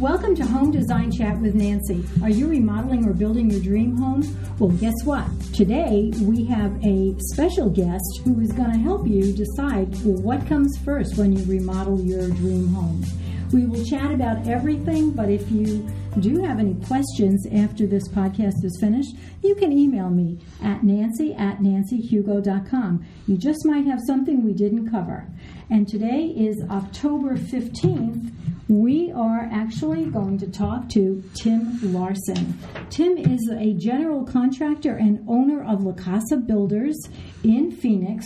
Welcome to Home Design Chat with Nancy. Are you remodeling or building your dream home? Well, guess what? Today we have a special guest who is going to help you decide what comes first when you remodel your dream home. We will chat about everything, but if you do have any questions after this podcast is finished, you can email me at nancy at nancyhugo.com. You just might have something we didn't cover. And today is October 15th. We are actually going to talk to Tim Larson. Tim is a general contractor and owner of La Casa Builders in Phoenix,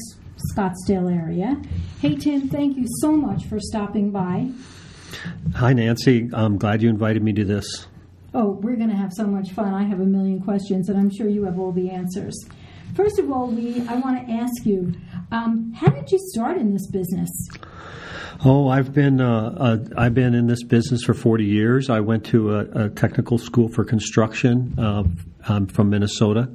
Scottsdale area. Hey, Tim, thank you so much for stopping by. Hi, Nancy. I'm glad you invited me to this. Oh, we're going to have so much fun. I have a million questions, and I'm sure you have all the answers. First of all, we I want to ask you, um, how did you start in this business? Oh, I've been uh, uh, I've been in this business for 40 years. I went to a, a technical school for construction. Uh, I'm from Minnesota,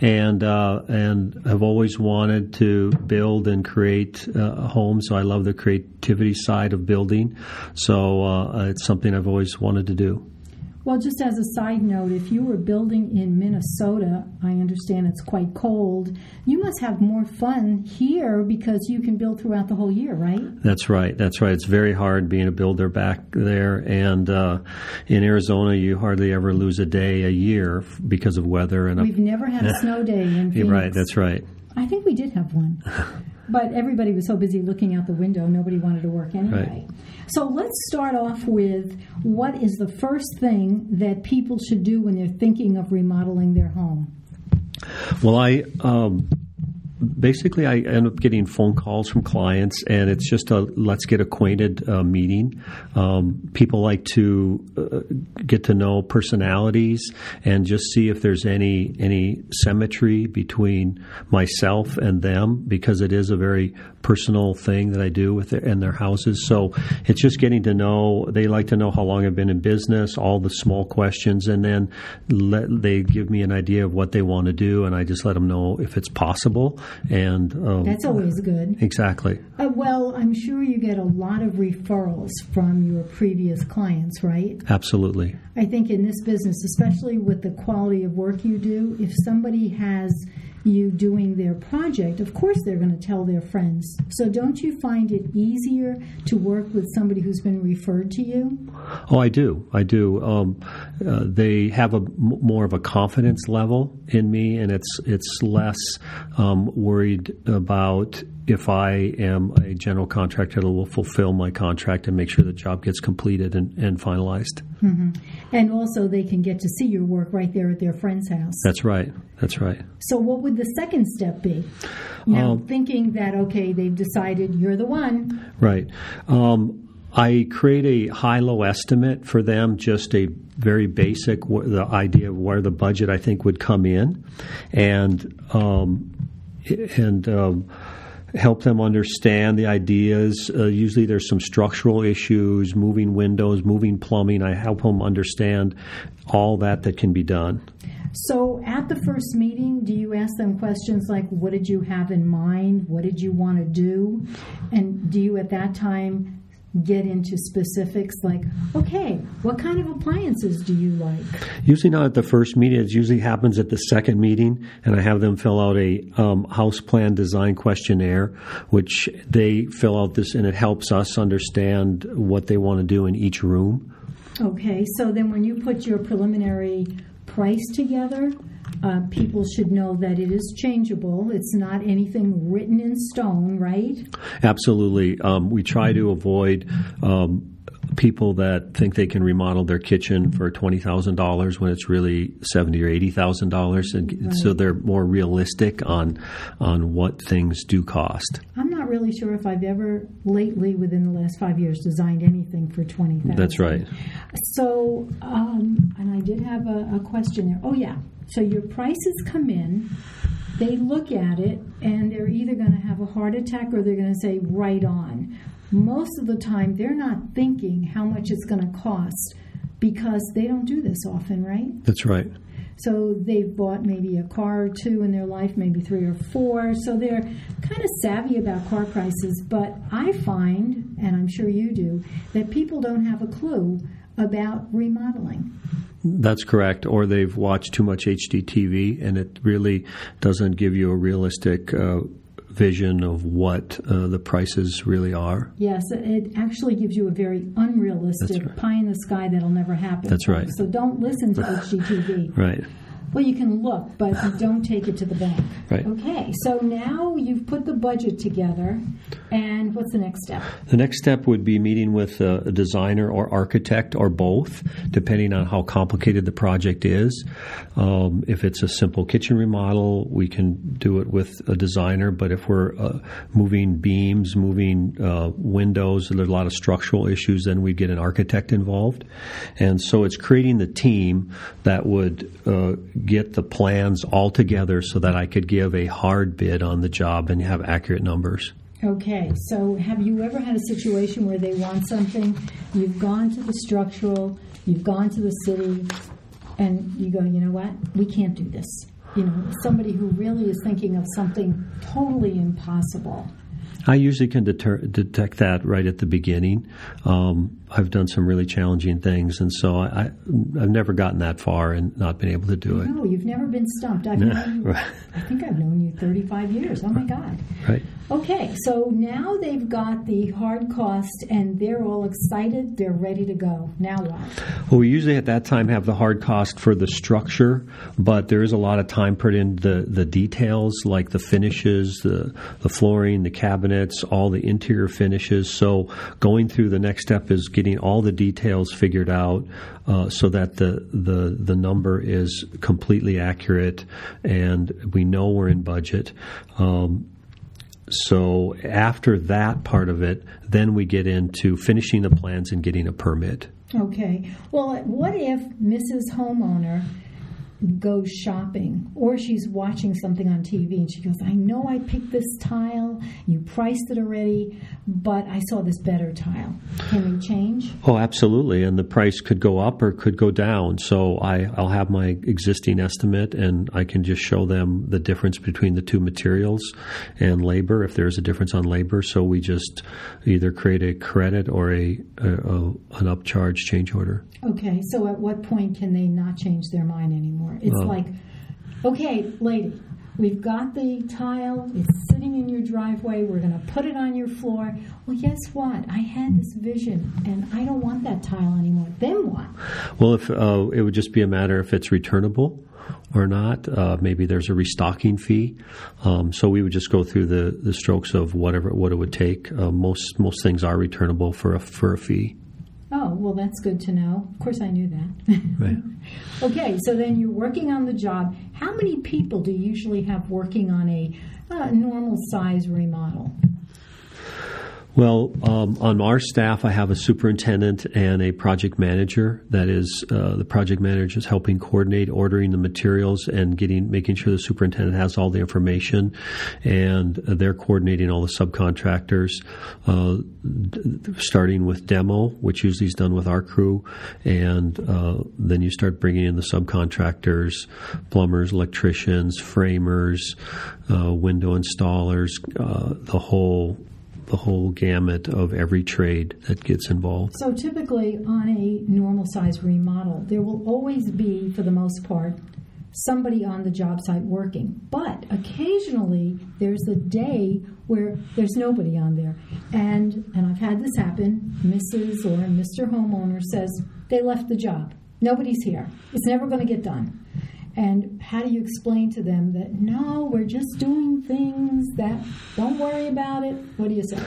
and uh, and have always wanted to build and create uh, homes. So I love the creativity side of building. So uh, it's something I've always wanted to do. Well, just as a side note, if you were building in Minnesota, I understand it's quite cold. You must have more fun here because you can build throughout the whole year, right? That's right. That's right. It's very hard being a builder back there. And uh, in Arizona, you hardly ever lose a day a year because of weather. And we've never had a snow day in Phoenix. Right. That's right. I think we did have one. but everybody was so busy looking out the window, nobody wanted to work anyway. Right. So let's start off with what is the first thing that people should do when they're thinking of remodeling their home? Well, I um, basically I end up getting phone calls from clients, and it's just a let's get acquainted uh, meeting. Um, people like to uh, get to know personalities and just see if there's any any symmetry between myself and them because it is a very personal thing that I do with their, in their houses. So it's just getting to know. They like to know how long I've been in business, all the small questions, and then let, they give me an idea of what they want to do, and I just let them know if it's possible. And um, that's always good. Exactly. Uh, well, I'm sure you get a lot of referrals from your previous clients, right? Absolutely. I think in this business, especially with the quality of work you do, if somebody has you doing their project, of course they're going to tell their friends. So don't you find it easier to work with somebody who's been referred to you? Oh, I do. I do. Um, uh, they have a m- more of a confidence level in me, and it's it's less um, worried about if I am a general contractor that will fulfill my contract and make sure the job gets completed and, and finalized. Mm-hmm. And also, they can get to see your work right there at their friend's house. That's right. That's right. So, what would the second step be? Now, um, thinking that, okay, they've decided you're the one. Right. Um, I create a high low estimate for them, just a very basic, the idea of where the budget I think would come in. And, um, and, um, help them understand the ideas. Uh, usually there's some structural issues, moving windows, moving plumbing. I help them understand all that that can be done. So, at the first meeting, do you ask them questions like, What did you have in mind? What did you want to do? And do you at that time get into specifics like, okay, what kind of appliances do you like? Usually not at the first meeting. It usually happens at the second meeting, and I have them fill out a um, house plan design questionnaire, which they fill out this, and it helps us understand what they want to do in each room. Okay, so then when you put your preliminary price together, uh, people should know that it is changeable. It's not anything written in stone, right? Absolutely. Um, we try to avoid. Um, people that think they can remodel their kitchen for twenty thousand dollars when it's really seventy or eighty thousand dollars, and right. so they're more realistic on on what things do cost. I'm not really sure if I've ever lately, within the last five years, designed anything for twenty thousand. That's right. So, um, and I did have a, a question there. Oh yeah, so your prices come in, they look at it, and they're either going to have a heart attack or they're going to say, right on. Most of the time, they're not thinking how much it's going to cost because they don't do this often, right? That's right. So they've bought maybe a car or two in their life, maybe three or four. So they're kind of savvy about car prices. But I find, and I'm sure you do, that people don't have a clue about remodeling. That's correct. Or they've watched too much HGTV, and it really doesn't give you a realistic uh, vision of what uh, the prices really are. Yes, it actually gives you a very unrealistic right. pie in the sky that'll never happen. That's right. So don't listen to HGTV. Right. Well, you can look, but don't take it to the bank. Right. Okay, so now you've put the budget together, and what's the next step? The next step would be meeting with a, a designer or architect or both, depending on how complicated the project is. Um, if it's a simple kitchen remodel, we can do it with a designer, but if we're uh, moving beams, moving uh, windows, there's a lot of structural issues, then we'd get an architect involved. And so it's creating the team that would uh, get the plans all together so that I could give a hard bid on the job and have accurate numbers. Okay, so have you ever had a situation where they want something, you've gone to the structural, you've gone to the city, and you go, you know what, we can't do this? You know, somebody who really is thinking of something totally impossible. I usually can deter, detect that right at the beginning. Um, I've done some really challenging things, and so I, have never gotten that far and not been able to do it. No, you've never been stumped. I've known you, I think I've known you 35 years. Oh my God. Right. Okay, so now they've got the hard cost and they're all excited. They're ready to go. Now what? Well, we usually at that time have the hard cost for the structure, but there is a lot of time put in the, the details like the finishes, the, the flooring, the cabinets, all the interior finishes. So going through the next step is getting all the details figured out uh, so that the, the, the number is completely accurate and we know we're in budget. Um, so after that part of it, then we get into finishing the plans and getting a permit. Okay. Well, what if Mrs. Homeowner goes shopping or she's watching something on TV and she goes, I know I picked this tile, you priced it already, but I saw this better tile. Can we change? Oh, absolutely. And the price could go up or could go down. So I, I'll have my existing estimate and I can just show them the difference between the two materials and labor if there's a difference on labor. So we just either create a credit or a, a, a an upcharge change order. Okay, so at what point can they not change their mind anymore? It's like, okay, lady, we've got the tile, it's sitting in your driveway, we're going to put it on your floor. Well, guess what? I had this vision and I don't want that tile anymore. Then what? Well, if uh, it would just be a matter if it's returnable or not. Uh, maybe there's a restocking fee. Um, so we would just go through the, the strokes of whatever what it would take. Uh, most most things are returnable for a for a fee. Oh, well, that's good to know. Of course, I knew that. Right. okay, so then you're working on the job. How many people do you usually have working on a uh, normal size remodel? Well, um, on our staff, I have a superintendent and a project manager. That is, uh, the project manager is helping coordinate ordering the materials and getting, making sure the superintendent has all the information, and they're coordinating all the subcontractors, uh, starting with demo, which usually is done with our crew, and uh, then you start bringing in the subcontractors, plumbers, electricians, framers, uh, window installers, uh, the whole the whole gamut of every trade that gets involved. So typically on a normal size remodel, there will always be, for the most part, somebody on the job site working. But occasionally there's a day where there's nobody on there. And and I've had this happen. Mrs. or Mr. homeowner says they left the job. Nobody's here. It's never going to get done. And how do you explain to them that no, we're just doing things that don't worry about it? What do you say?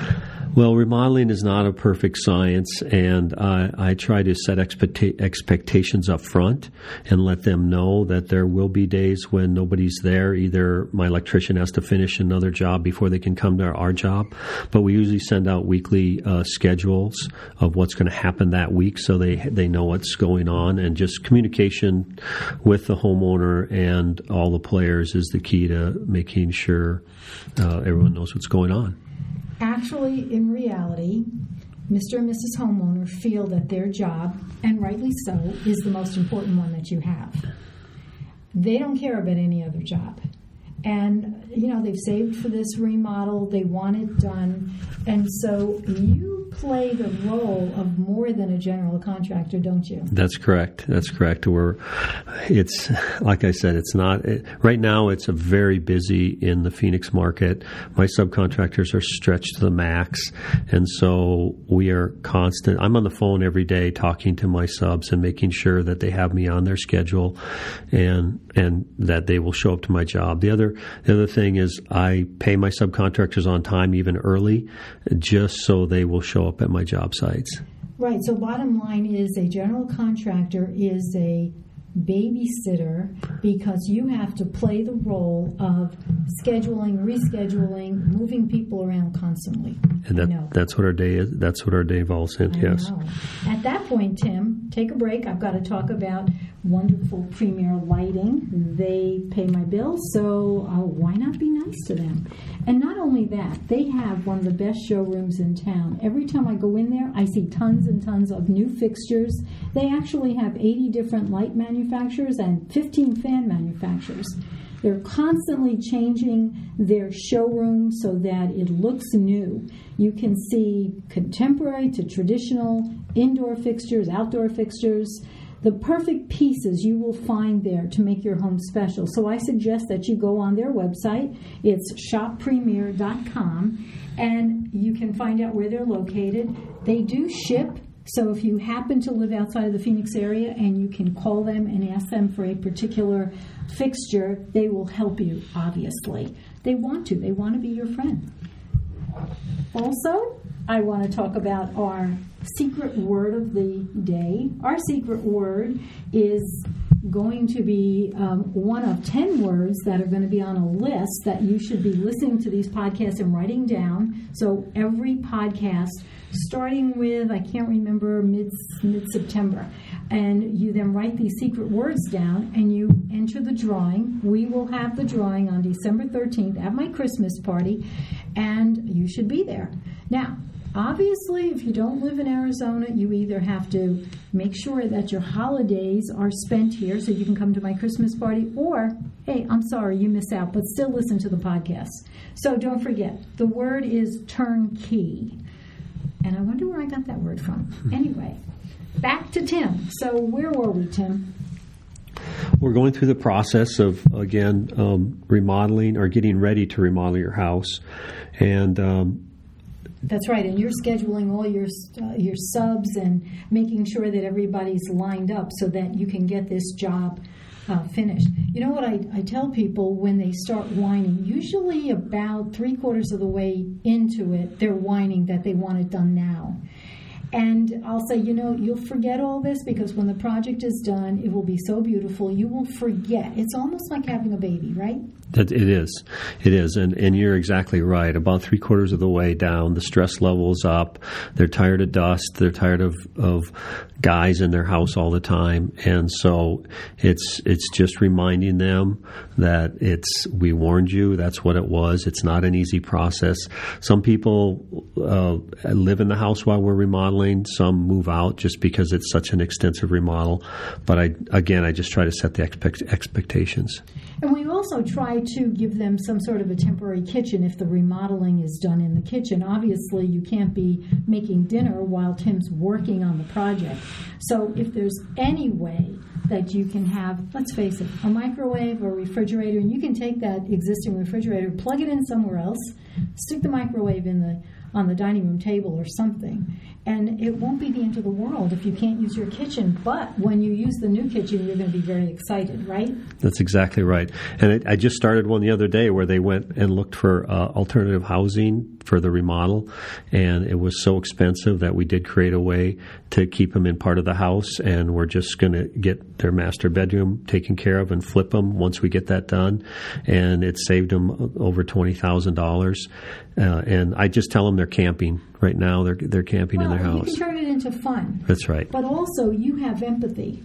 Well, remodeling is not a perfect science, and I, try to set expecta- expectations up front and let them know that there will be days when nobody's there. Either my electrician has to finish another job before they can come to our job, but we usually send out weekly uh, schedules of what's going to happen that week, so they they know what's going on, and just communication with the homeowner and all the players is the key to making sure uh, everyone knows what's going on. Actually, in reality, Mr. and Mrs. Homeowner feel that their job, and rightly so, is the most important one that you have. They don't care about any other job. And, you know, they've saved for this remodel, they want it done. And so you play the role of more than a general contractor, don't you? That's correct. That's correct. We're, it's like I said, it's not it, right now. It's a very busy in the Phoenix market. My subcontractors are stretched to the max, and so we are constant. I'm on the phone every day talking to my subs and making sure that they have me on their schedule, and and that they will show up to my job. The other the other thing is I pay my subcontractors on time, even early, just so they will show up at my job sites. Right. So, bottom line is a general contractor is a babysitter because you have to play the role of scheduling, rescheduling, moving people around constantly. And that, that's what our day is. That's what our day involves in. I yes. Know. At that point, Tim, take a break. I've got to talk about wonderful premier lighting. They pay my bills, so uh, why not be nice to them? And not only that, they have one of the best showrooms in town. Every time I go in there, I see tons and tons of new fixtures. They actually have 80 different light manufacturers and 15 fan manufacturers. They're constantly changing their showroom so that it looks new. You can see contemporary to traditional indoor fixtures, outdoor fixtures the perfect pieces you will find there to make your home special. So I suggest that you go on their website. It's shoppremier.com and you can find out where they're located. They do ship. So if you happen to live outside of the Phoenix area and you can call them and ask them for a particular fixture, they will help you, obviously. They want to, they want to be your friend. Also, I want to talk about our secret word of the day. Our secret word is going to be um, one of 10 words that are going to be on a list that you should be listening to these podcasts and writing down. So every podcast, starting with, I can't remember, mid, mid-September, and you then write these secret words down and you enter the drawing. We will have the drawing on December 13th at my Christmas party, and you should be there. Now, Obviously, if you don't live in Arizona, you either have to make sure that your holidays are spent here so you can come to my Christmas party, or, hey, I'm sorry, you miss out, but still listen to the podcast. So don't forget, the word is turnkey. And I wonder where I got that word from. Anyway, back to Tim. So, where were we, Tim? We're going through the process of, again, um, remodeling or getting ready to remodel your house. And um, that's right, and you're scheduling all your uh, your subs and making sure that everybody's lined up so that you can get this job uh, finished. You know what I, I tell people when they start whining? Usually, about three quarters of the way into it, they're whining that they want it done now. And I'll say, you know, you'll forget all this because when the project is done, it will be so beautiful. You will forget. It's almost like having a baby, right? It is, it is, and and you're exactly right. About three quarters of the way down, the stress level is up. They're tired of dust. They're tired of of guys in their house all the time, and so it's it's just reminding them that it's we warned you. That's what it was. It's not an easy process. Some people uh, live in the house while we're remodeling. Some move out just because it's such an extensive remodel. But I again, I just try to set the expect, expectations. And we also try to give them some sort of a temporary kitchen if the remodeling is done in the kitchen. Obviously, you can't be making dinner while Tim's working on the project. So, if there's any way that you can have, let's face it, a microwave or refrigerator, and you can take that existing refrigerator, plug it in somewhere else, stick the microwave in the on the dining room table or something. And it won't be the end of the world if you can't use your kitchen. But when you use the new kitchen, you're going to be very excited, right? That's exactly right. And it, I just started one the other day where they went and looked for uh, alternative housing for the remodel, and it was so expensive that we did create a way to keep them in part of the house, and we're just going to get their master bedroom taken care of and flip them once we get that done, and it saved them over twenty thousand uh, dollars. And I just tell them they're camping right now. They're they're camping well, in their house. You can turn it into fun. That's right. But also, you have empathy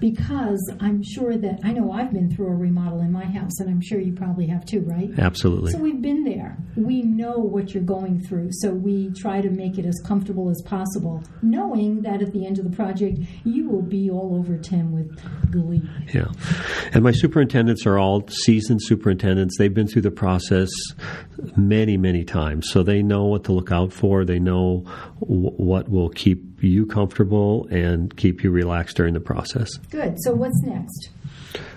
because I'm sure that I know I've been through a remodel in my house, and I'm sure you probably have too, right? Absolutely. So we've been there. We know what you're going through, so we try to make it as comfortable as possible, knowing that at the end of the project, you will be all over Tim with glee. Yeah. And my superintendents are all seasoned superintendents. They've been through the process many, many times. So they know what to look out for. They know w- what will keep you comfortable and keep you relaxed during the process. Good. So what's next?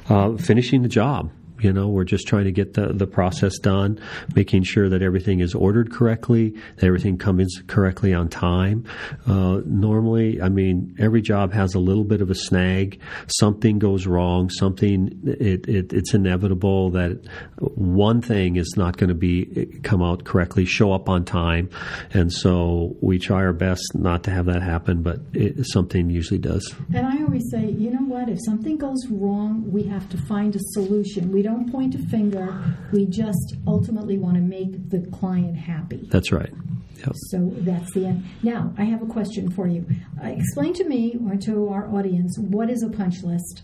Uh, finishing the job. You know, we're just trying to get the, the process done, making sure that everything is ordered correctly, that everything comes correctly on time. Uh, normally, I mean, every job has a little bit of a snag. Something goes wrong. Something it, it it's inevitable that one thing is not going to be come out correctly, show up on time, and so we try our best not to have that happen. But it, something usually does. And I always say, you know what? If something goes wrong, we have to find a solution. We don't point a finger. We just ultimately want to make the client happy. That's right. Yep. So that's the end. Now, I have a question for you. Uh, explain to me or to our audience what is a punch list?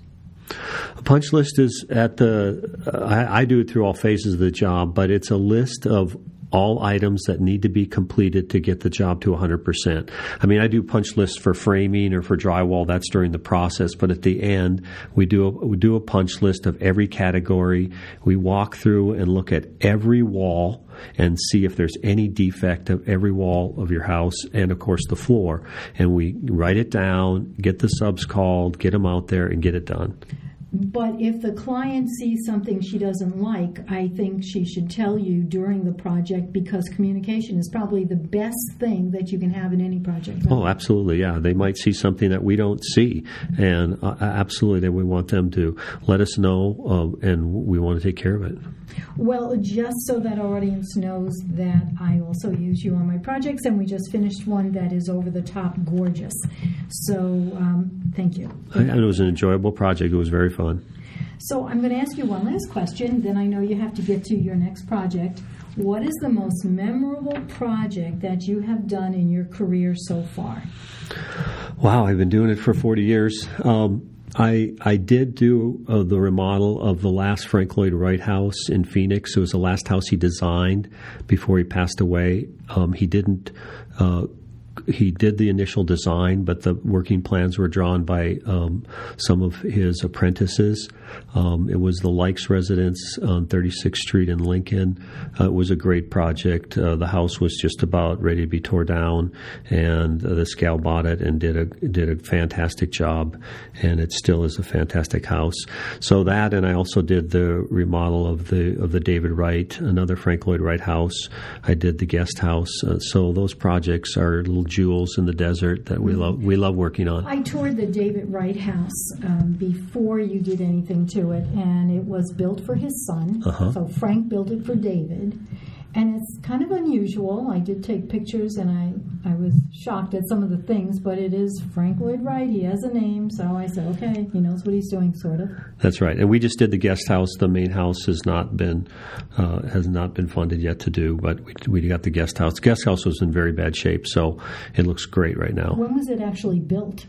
A punch list is at the, uh, I, I do it through all phases of the job, but it's a list of all items that need to be completed to get the job to 100%. I mean, I do punch lists for framing or for drywall. That's during the process. But at the end, we do a, we do a punch list of every category. We walk through and look at every wall and see if there's any defect of every wall of your house and of course the floor. And we write it down, get the subs called, get them out there and get it done. But if the client sees something she doesn't like, I think she should tell you during the project because communication is probably the best thing that you can have in any project. Oh, absolutely. Yeah. They might see something that we don't see. And uh, absolutely, then we want them to let us know uh, and we want to take care of it. Well, just so that our audience knows that I also use you on my projects, and we just finished one that is over the top gorgeous. So, um, thank you. I, it was an enjoyable project. It was very fun. So, I'm going to ask you one last question, then I know you have to get to your next project. What is the most memorable project that you have done in your career so far? Wow, I've been doing it for 40 years. Um, I I did do uh, the remodel of the last Frank Lloyd Wright house in Phoenix. It was the last house he designed before he passed away. Um, he didn't. Uh, he did the initial design, but the working plans were drawn by um, some of his apprentices. Um, it was the Lykes residence on 36th Street in Lincoln. Uh, it was a great project. Uh, the house was just about ready to be torn down, and uh, the scale bought it and did a did a fantastic job, and it still is a fantastic house. So that, and I also did the remodel of the of the David Wright, another Frank Lloyd Wright house. I did the guest house. Uh, so those projects are little jewels in the desert that we love we love working on. I toured the David Wright house um, before you did anything to it, and it was built for his son. Uh-huh. So Frank built it for David. And it's kind of unusual. I did take pictures and I, I was shocked at some of the things, but it is Frank Lloyd Wright. He has a name, so I said, okay, he knows what he's doing, sort of. That's right. And we just did the guest house. The main house has not been uh, has not been funded yet to do, but we, we got the guest house. The guest house was in very bad shape, so it looks great right now. When was it actually built?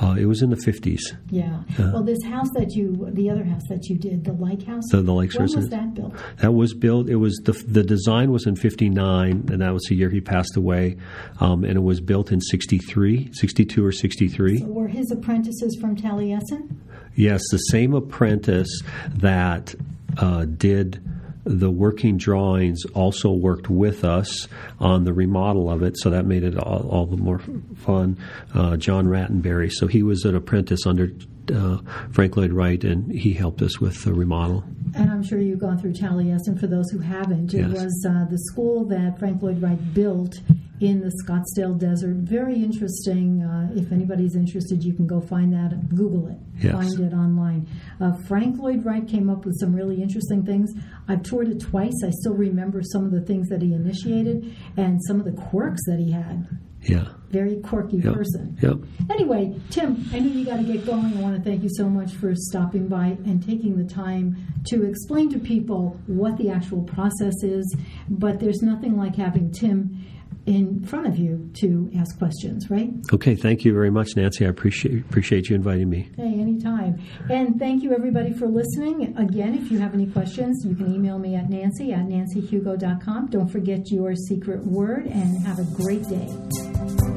Uh, it was in the 50s. Yeah. well, this house that you, the other house that you did, the Lake House. The, the Lakes when Residence. was that built? That was built. It was the the design was in '59, and that was the year he passed away. Um, and it was built in '63, '62 or '63. So were his apprentices from Taliesin? Yes, the same apprentice that uh, did the working drawings also worked with us on the remodel of it, so that made it all, all the more fun. Uh, John Rattenbury, so he was an apprentice under uh, Frank Lloyd Wright, and he helped us with the remodel. And I'm sure you've gone through Taliesin. For those who haven't, it Yes. was uh, the school that Frank Lloyd Wright built in the Scottsdale Desert. Very interesting. Uh, if anybody's interested, you can go find that. Google it. Yes. Find it online. Uh, Frank Lloyd Wright came up with some really interesting things. I've toured it twice. I still remember some of the things that he initiated and some of the quirks that he had. Yeah. Very quirky Yep. person. Yep. Anyway, Tim, I know you got to get going. I want to thank you so much for stopping by and taking the time to explain to people what the actual process is. But there's nothing like having Tim in front of you to ask questions, right? Okay, thank you very much, Nancy. I appreciate appreciate you inviting me. Hey, anytime. And thank you everybody for listening. Again, if you have any questions, you can email me at nancy at nancyhugo.com. Don't forget your secret word and have a great day.